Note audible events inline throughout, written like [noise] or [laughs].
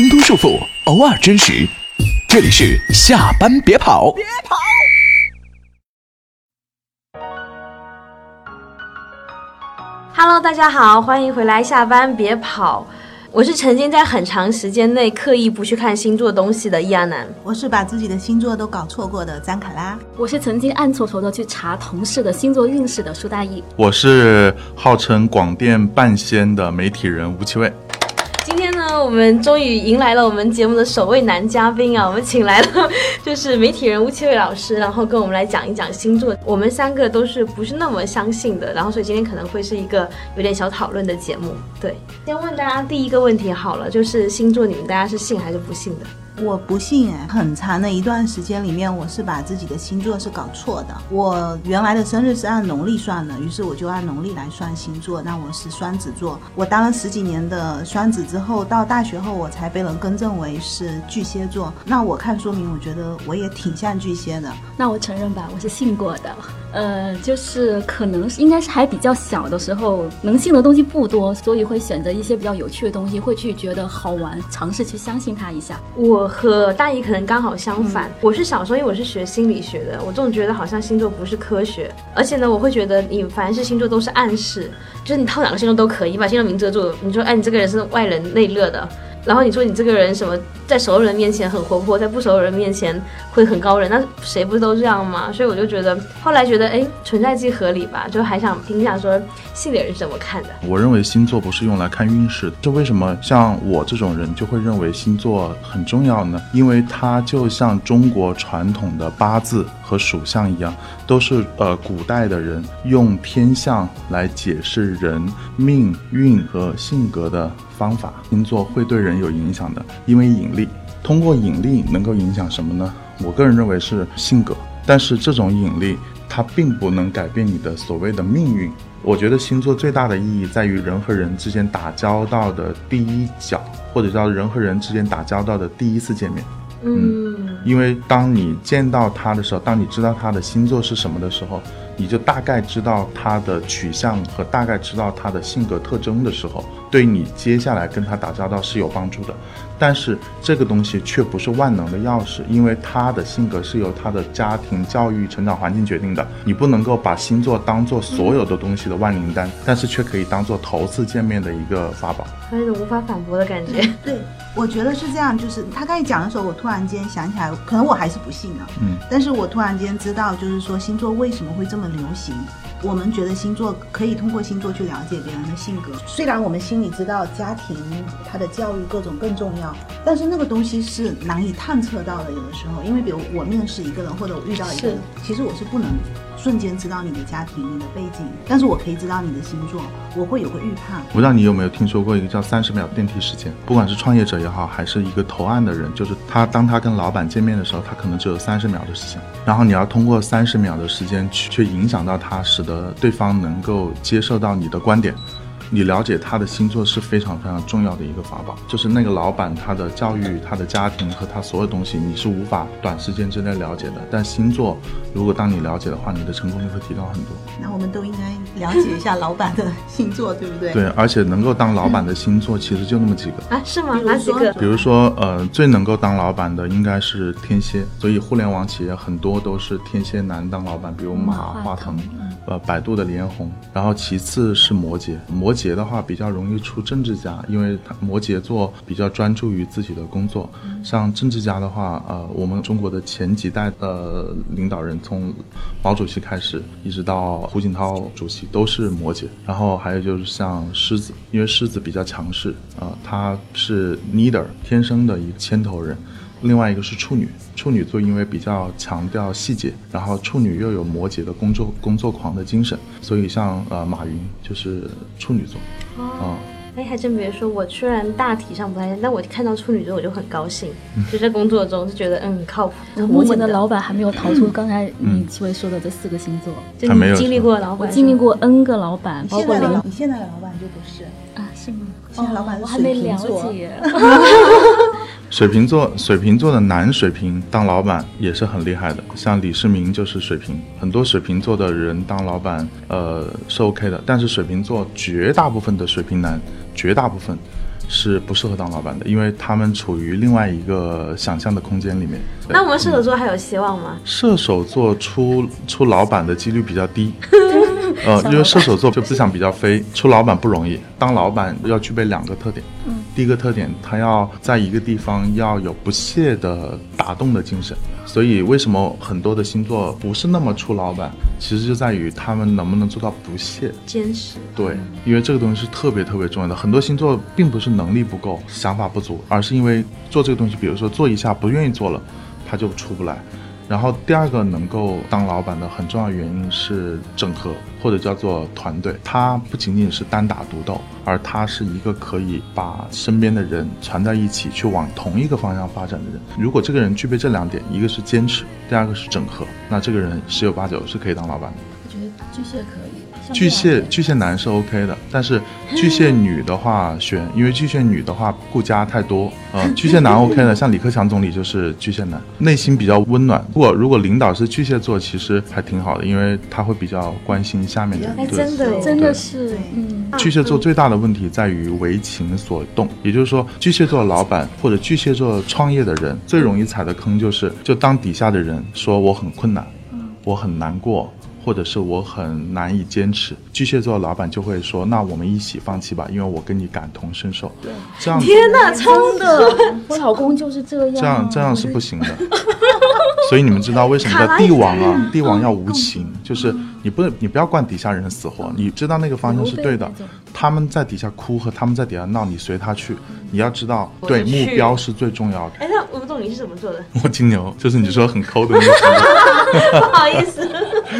挣脱束缚，偶尔真实。这里是下班别跑，别跑。Hello，大家好，欢迎回来，下班别跑。我是曾经在很长时间内刻意不去看星座东西的易安南，我是把自己的星座都搞错过的张卡拉，我是曾经暗搓搓的去查同事的星座运势的苏大义，我是号称广电半仙的媒体人吴奇卫。那，我们终于迎来了我们节目的首位男嘉宾啊！[laughs] 我们请来了 [laughs] 就是媒体人吴奇伟老师，然后跟我们来讲一讲星座。我们三个都是不是那么相信的，然后所以今天可能会是一个有点小讨论的节目。对，先问大家第一个问题好了，就是星座，你们大家是信还是不信的？我不信哎，很长的一段时间里面，我是把自己的星座是搞错的。我原来的生日是按农历算的，于是我就按农历来算星座。那我是双子座，我当了十几年的双子之后，到大学后我才被人更正为是巨蟹座。那我看说明，我觉得我也挺像巨蟹的。那我承认吧，我是信过的。呃，就是可能应该是还比较小的时候，能信的东西不多，所以会选择一些比较有趣的东西，会去觉得好玩，尝试去相信它一下。我和大姨可能刚好相反，我是小时候因为我是学心理学的，我总觉得好像星座不是科学，而且呢，我会觉得你凡是星座都是暗示，就是你套哪个星座都可以，你把星座名遮住，你说哎，你这个人是外冷内热的。然后你说你这个人什么，在熟人面前很活泼，在不熟人面前会很高冷，那谁不是都这样吗？所以我就觉得，后来觉得，哎，存在即合理吧，就还想听一下说信的人是怎么看的。我认为星座不是用来看运势的，这为什么像我这种人就会认为星座很重要呢？因为它就像中国传统的八字和属相一样，都是呃古代的人用天象来解释人命运和性格的。方法星座会对人有影响的，因为引力。通过引力能够影响什么呢？我个人认为是性格。但是这种引力它并不能改变你的所谓的命运。我觉得星座最大的意义在于人和人之间打交道的第一角，或者叫人和人之间打交道的第一次见面。嗯，因为当你见到他的时候，当你知道他的星座是什么的时候。你就大概知道他的取向和大概知道他的性格特征的时候，对你接下来跟他打交道是有帮助的。但是这个东西却不是万能的钥匙，因为他的性格是由他的家庭教育、成长环境决定的。你不能够把星座当做所有的东西的万灵丹，但是却可以当做头次见面的一个法宝。有一种无法反驳的感觉。[laughs] 对，我觉得是这样。就是他刚才讲的时候，我突然间想起来，可能我还是不信啊。嗯。但是我突然间知道，就是说星座为什么会这么流行。我们觉得星座可以通过星座去了解别人的性格，虽然我们心里知道家庭、他的教育各种更重要，但是那个东西是难以探测到的。有的时候，因为比如我面试一个人，或者我遇到一个人，其实我是不能瞬间知道你的家庭、你的背景，但是我可以知道你的星座，我会有个预判。不知道你有没有听说过一个叫三十秒电梯时间？不管是创业者也好，还是一个投案的人，就是他当他跟老板见面的时候，他可能只有三十秒的时间，然后你要通过三十秒的时间去去影响到他，使得呃，对方能够接受到你的观点。你了解他的星座是非常非常重要的一个法宝，就是那个老板他的教育、他的家庭和他所有东西，你是无法短时间之内了解的。但星座，如果当你了解的话，你的成功率会提高很多。那我们都应该了解一下老板的星座，对不对？对，而且能够当老板的星座其实就那么几个啊？是吗？哪几个？比如说，呃，最能够当老板的应该是天蝎，所以互联网企业很多都是天蝎男当老板，比如马化腾，呃，百度的李彦宏。然后其次是摩羯，摩羯。摩羯的话比较容易出政治家，因为他摩羯座比较专注于自己的工作。像政治家的话，呃，我们中国的前几代的领导人，从毛主席开始，一直到胡锦涛主席都是摩羯。然后还有就是像狮子，因为狮子比较强势啊，他是 leader 天生的一个牵头人。另外一个是处女，处女座因为比较强调细节，然后处女又有摩羯的工作工作狂的精神，所以像呃马云就是处女座。哦，哎，还真别说，我虽然大体上不太，但我看到处女座我就很高兴，就在工作中就觉得嗯靠谱。目前的老板还没有逃出刚才你七位说的这四个星座，就你经历过老板，经历过 N 个老板，包括零。你现在的老板就不是啊？是吗？现在老板我还没了解。[laughs] 水瓶座，水瓶座的男水瓶当老板也是很厉害的，像李世民就是水瓶，很多水瓶座的人当老板，呃是 OK 的。但是水瓶座绝大部分的水瓶男，绝大部分是不适合当老板的，因为他们处于另外一个想象的空间里面。那我们射手座还有希望吗？[laughs] 射手座出出老板的几率比较低，呃，因为射手座就思想比较飞，出老板不容易。当老板要具备两个特点，第一个特点，他要在一个地方要有不懈的打动的精神。所以为什么很多的星座不是那么出老板，其实就在于他们能不能做到不懈。坚持。对，因为这个东西是特别特别重要的。很多星座并不是能力不够、想法不足，而是因为做这个东西，比如说做一下不愿意做了，他就出不来。然后第二个能够当老板的很重要原因是整合，或者叫做团队。他不仅仅是单打独斗，而他是一个可以把身边的人攒在一起，去往同一个方向发展的人。如果这个人具备这两点，一个是坚持，第二个是整合，那这个人十有八九是可以当老板的。我觉得巨蟹可以。像巨蟹巨蟹男是 OK 的，但是 [laughs] 巨蟹女的话选，因为巨蟹女的话顾家太多，呃，巨蟹男 [laughs] OK 的，像李克强总理就是巨蟹男，内心比较温暖。如果如果领导是巨蟹座，其实还挺好的，因为他会比较关心下面的人。哎，对真的真的是，嗯，巨蟹座最大的问题在于为情所动，也就是说，巨蟹座的老板或者巨蟹座创业的人最容易踩的坑就是，就当底下的人说我很困难，我很难过，或者是我很难以坚持，巨蟹座的老板就会说，那我们一起放弃吧，因为我跟你感同身受。对，这样天哪，超真的，我老公就是这样。这样这样是不行的。所以你们知道为什么叫帝王啊？[laughs] 帝王要无情，就是你不你不要管底下人的死活，你知道那个方向是对的。他们在底下哭和他们在底下闹，你随他去。你要知道，对目标是最重要的。哎，那我不懂你是怎么做的？我金牛就是你说很抠的那个星座。[laughs] 不好意思，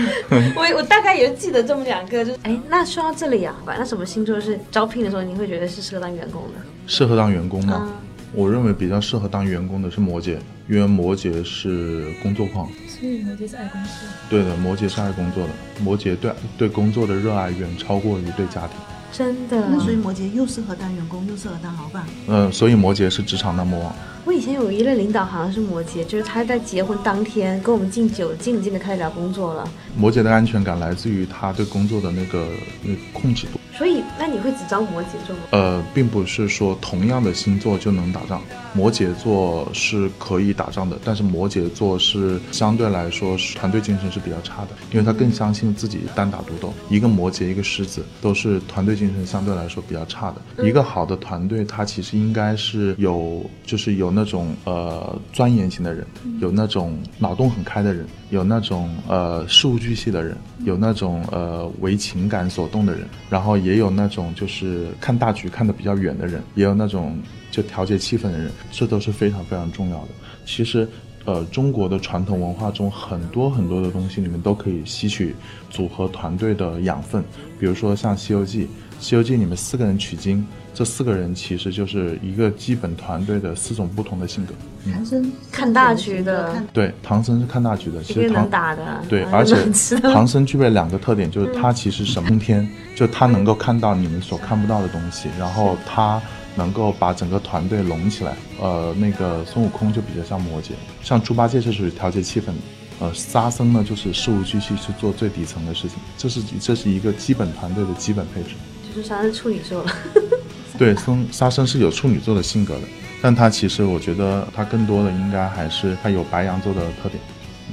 [laughs] 我我大概也记得这么两个，就是哎，那说到这里啊，那什么星座是招聘的时候你会觉得是适合当员工的？适合当员工吗？嗯我认为比较适合当员工的是摩羯，因为摩羯是工作狂。所以摩羯是爱公司。对的，摩羯是爱工作的，摩羯对对工作的热爱远超过于对家庭。真的，那所以摩羯又适合当员工，又适合当老板。嗯，所以摩羯是职场 number one。我以前有一任领导好像是摩羯，就是他在结婚当天跟我们敬酒，敬着敬着开始聊工作了。摩羯的安全感来自于他对工作的那个那个控制度。所以，那你会只招摩羯座吗？呃，并不是说同样的星座就能打仗，摩羯座是可以打仗的，但是摩羯座是相对来说是团队精神是比较差的，因为他更相信自己单打独斗。一个摩羯，一个狮子，都是团队精神相对来说比较差的。一个好的团队，它其实应该是有，就是有那种呃钻研型的人，有那种脑洞很开的人，有那种呃事无巨细的人，有那种呃为情感所动的人，然后也也有那种就是看大局看得比较远的人，也有那种就调节气氛的人，这都是非常非常重要的。其实。呃，中国的传统文化中很多很多的东西你们都可以吸取组合团队的养分，比如说像《西游记》，《西游记》里面四个人取经，这四个人其实就是一个基本团队的四种不同的性格。唐僧看大局的对，唐僧是看大局的，其实唐打的，对，啊 [laughs] 而且唐僧具备两个特点，就是他其实什么天，就他能够看到你们所看不到的东西，然后他能够把整个团队拢起来。呃，那个孙悟空就比较像摩羯，像猪八戒是属于调节气氛的。呃，沙僧呢就是事无巨细去做最底层的事情，这是这是一个基本团队的基本配置。就是处女座了。[laughs] 对，僧沙僧是有处女座的性格的，但他其实我觉得他更多的应该还是他有白羊座的特点。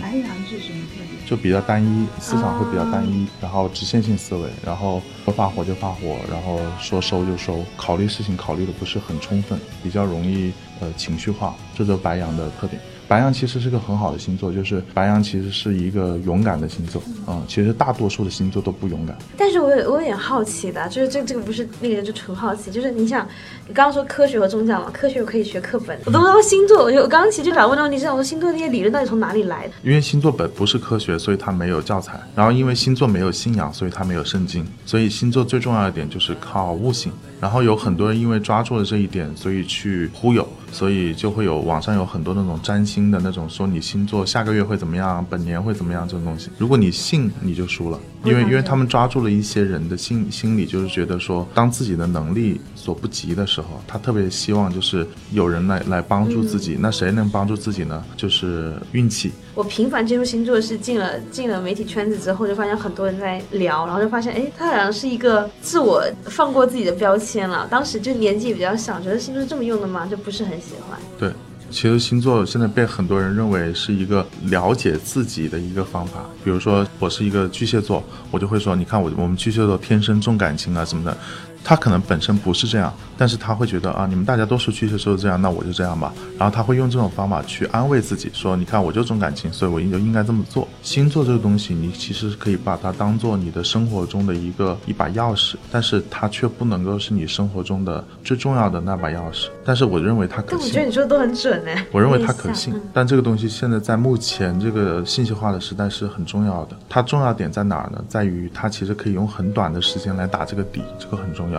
白羊是什么特点？就比较单一，思想会比较单一，然后直线性思维，然后说发火就发火，然后说收就收，考虑事情考虑的不是很充分，比较容易呃情绪化，这就是白羊的特点。白羊其实是个很好的星座，就是白羊其实是一个勇敢的星座，嗯，其实大多数的星座都不勇敢。但是我有我有点好奇的，就是这这个不是那个就纯好奇，就是你想，你刚刚说科学和宗教嘛，科学我可以学课本，我都不知道星座，我就我刚刚其实就想问的问题是，我说星座那些理论到底从哪里来的？因为星座本不是科学，所以它没有教材。然后因为星座没有信仰，所以它没有圣经。所以星座最重要的点就是靠悟性。然后有很多人因为抓住了这一点，所以去忽悠，所以就会有网上有很多那种占星的那种说你星座下个月会怎么样，本年会怎么样这种东西。如果你信，你就输了，因为因为他们抓住了一些人的心心理，就是觉得说当自己的能力所不及的时候，他特别希望就是有人来来帮助自己。那谁能帮助自己呢？就是运气。我频繁接触星座是进了进了媒体圈子之后，就发现很多人在聊，然后就发现，哎，他好像是一个自我放过自己的标签了。当时就年纪比较小，觉得星座是这么用的吗？就不是很喜欢。对。其实星座现在被很多人认为是一个了解自己的一个方法。比如说，我是一个巨蟹座，我就会说，你看我我们巨蟹座天生重感情啊什么的。他可能本身不是这样，但是他会觉得啊，你们大家都是巨蟹座这样，那我就这样吧。然后他会用这种方法去安慰自己，说，你看我就重感情，所以我就应该这么做。星座这个东西，你其实可以把它当做你的生活中的一个一把钥匙，但是它却不能够是你生活中的最重要的那把钥匙。但是我认为它可信。我觉得你说的都很准呢。我认为它可信，但这个东西现在在目前这个信息化的时代是很重要的。它重要点在哪儿呢？在于它其实可以用很短的时间来打这个底，这个很重要。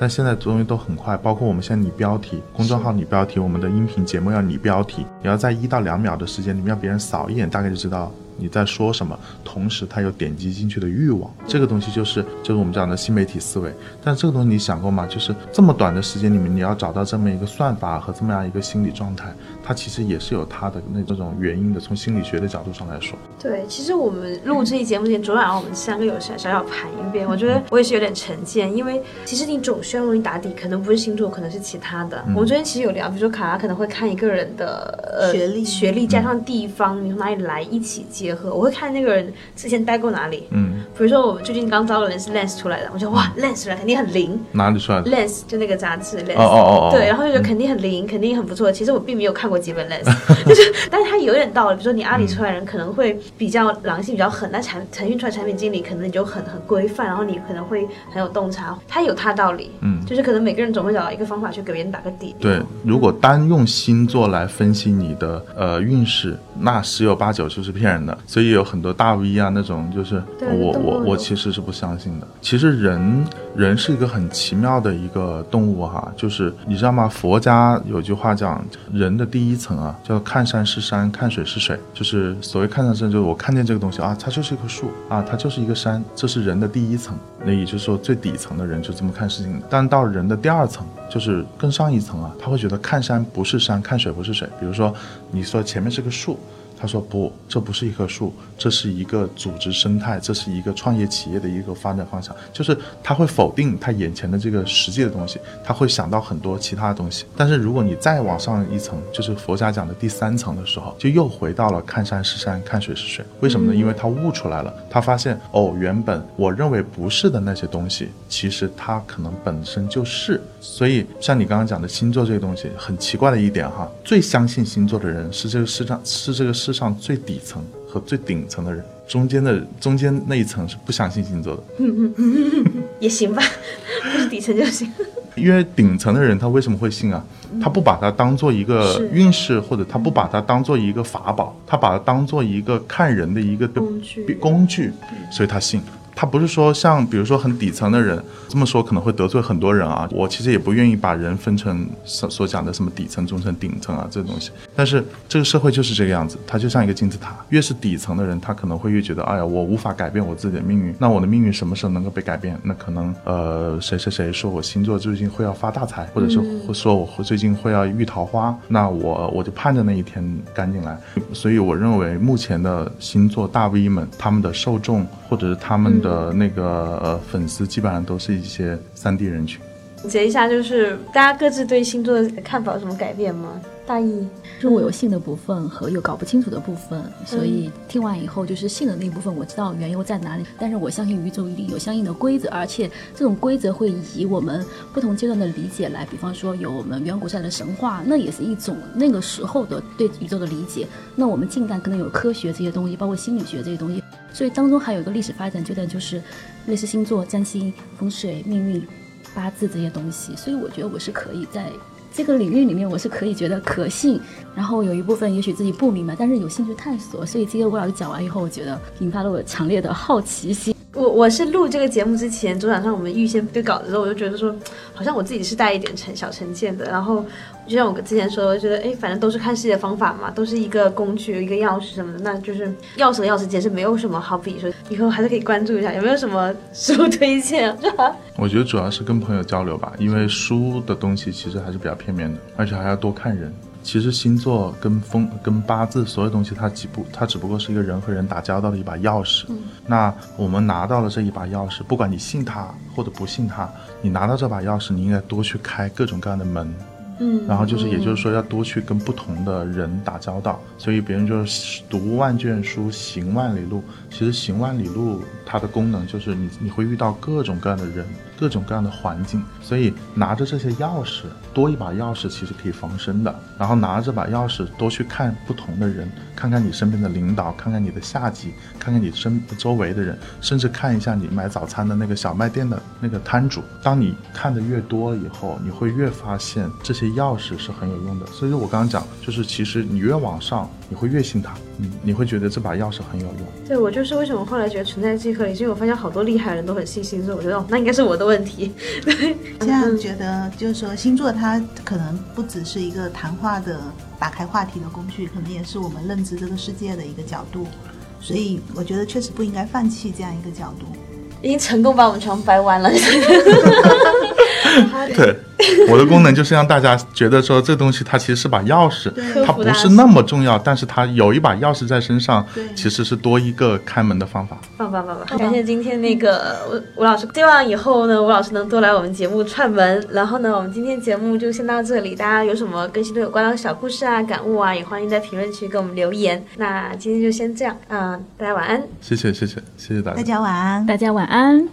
但现在东西都很快，包括我们现在拟标题，公众号拟标题，我们的音频节目要拟标题，你要在一到两秒的时间里面让别人扫一眼，大概就知道。你在说什么？同时，他有点击进去的欲望，这个东西就是就是我们讲的新媒体思维。但这个东西你想过吗？就是这么短的时间里面，你要找到这么一个算法和这么样一个心理状态，它其实也是有它的那这种原因的。从心理学的角度上来说，对，其实我们录这期节目前，昨晚上我们三个有小小小盘一遍，我觉得我也是有点成见，因为其实你总需要用于打底，可能不是星座，可能是其他的。我们昨天其实有聊，比如说卡拉可能会看一个人的呃学历，学历加上地方，你从哪里来一起结合，我会看那个。人之前待过哪里？嗯，比如说我最近刚招的人是 Lens 出来的，我觉得哇，Lens 出来肯定很灵。哪里出来的？Lens 就那个杂志 Lens。哦哦哦。对，然后就觉得肯定很灵，肯定很不错。其实我并没有看过几本 Lens，[laughs] 就是，但是它有点道理。比如说你阿里出来人可能会比较狼性比较狠，那产腾讯出来产品经理可能你就很很规范，然后你可能会很有洞察，它有它道理。嗯，就是可能每个人总会找到一个方法去给别人打个底。对，如果单用星座来分析你的呃运势，那十有八九就是骗人的。所以有很多大 V 啊那种。就是我我我其实是不相信的。其实人人是一个很奇妙的一个动物哈，就是你知道吗？佛家有句话讲，人的第一层啊，叫看山是山，看水是水。就是所谓看山是山，就是我看见这个东西啊，它就是一棵树啊，它就是一个山，这是人的第一层。那也就是说，最底层的人就这么看事情。但到人的第二层，就是更上一层啊，他会觉得看山不是山，看水不是水。比如说，你说前面是个树。他说不，这不是一棵树，这是一个组织生态，这是一个创业企业的一个发展方向。就是他会否定他眼前的这个实际的东西，他会想到很多其他的东西。但是如果你再往上一层，就是佛家讲的第三层的时候，就又回到了看山是山，看水是水。为什么呢？因为他悟出来了，他发现哦，原本我认为不是的那些东西，其实它可能本身就是。所以像你刚刚讲的星座这个东西，很奇怪的一点哈，最相信星座的人是这个世上是这个世。上最底层和最顶层的人，中间的中间那一层是不相信星座的。嗯嗯，也行吧，[laughs] 不是底层就行。因为顶层的人他为什么会信啊？他不把它当做一个运势，或者他不把它当做一个法宝，他把它当做一个看人的一个工具，工具，所以他信。他不是说像比如说很底层的人这么说可能会得罪很多人啊。我其实也不愿意把人分成所所讲的什么底层、中层、顶层啊这东西。但是这个社会就是这个样子，它就像一个金字塔，越是底层的人，他可能会越觉得，哎呀，我无法改变我自己的命运。那我的命运什么时候能够被改变？那可能呃谁谁谁说我星座最近会要发大财，或者是会说我最近会要遇桃花，那我我就盼着那一天赶紧来。所以我认为目前的星座大 V 们，他们的受众或者是他们。的那个呃粉丝基本上都是一些三 D 人群。总结一下，就是大家各自对星座的看法有什么改变吗？大意，就我有信的部分和有搞不清楚的部分，所以听完以后，就是信的那部分我知道缘由在哪里，但是我相信宇宙一定有相应的规则，而且这种规则会以我们不同阶段的理解来，比方说有我们远古时代的神话，那也是一种那个时候的对宇宙的理解。那我们近代可能有科学这些东西，包括心理学这些东西，所以当中还有一个历史发展阶段，就是类似星座、占星、风水、命运、八字这些东西。所以我觉得我是可以在。这个领域里面，我是可以觉得可信，然后有一部分也许自己不明白，但是有兴趣探索，所以今天我老师讲完以后，我觉得引发了我强烈的好奇心。我我是录这个节目之前，昨晚上我们预先对稿子的时候，我就觉得说，[tsk] 好像我自己是带一点成小成见的。然后就像我之前说，我觉得哎，反正都是看世界方法嘛，都是一个工具，一个钥匙什么的，那就是钥匙和钥匙间是没有什么好比说，以后还是可以关注一下有没有什么书推荐。[laughs] 我觉得主要是跟朋友交流吧，因为书的东西其实还是比较片面的，而且还要多看人。其实星座跟风跟八字所有东西，它只不它只不过是一个人和人打交道的一把钥匙。那我们拿到了这一把钥匙，不管你信它或者不信它，你拿到这把钥匙，你应该多去开各种各样的门。嗯，然后就是，也就是说，要多去跟不同的人打交道。所以别人就是读万卷书，行万里路。其实行万里路，它的功能就是你你会遇到各种各样的人。各种各样的环境，所以拿着这些钥匙，多一把钥匙其实可以防身的。然后拿着把钥匙，多去看不同的人，看看你身边的领导，看看你的下级，看看你身周围的人，甚至看一下你买早餐的那个小卖店的那个摊主。当你看的越多以后，你会越发现这些钥匙是很有用的。所以我刚刚讲，就是其实你越往上，你会越信他，嗯，你会觉得这把钥匙很有用。对我就是为什么后来觉得存在即合理，因为我发现好多厉害的人都很信星座，我觉得哦，那应该是我的。问题，对，[laughs] 现在觉得就是说星座它可能不只是一个谈话的打开话题的工具，可能也是我们认知这个世界的一个角度，所以我觉得确实不应该放弃这样一个角度。已经成功把我们全部掰弯了。[laughs] [laughs] [laughs] 对，我的功能就是让大家觉得说这东西它其实是把钥匙，它不是那么重要，但是它有一把钥匙在身上，其实是多一个开门的方法。棒棒棒棒！感谢今天那个吴吴老师，希望以后呢吴老师能多来我们节目串门。然后呢，我们今天节目就先到这里，大家有什么跟星座有关的小故事啊、感悟啊，也欢迎在评论区给我们留言。那今天就先这样，嗯，大家晚安。谢谢谢谢谢谢大家，大家晚安，大家晚安。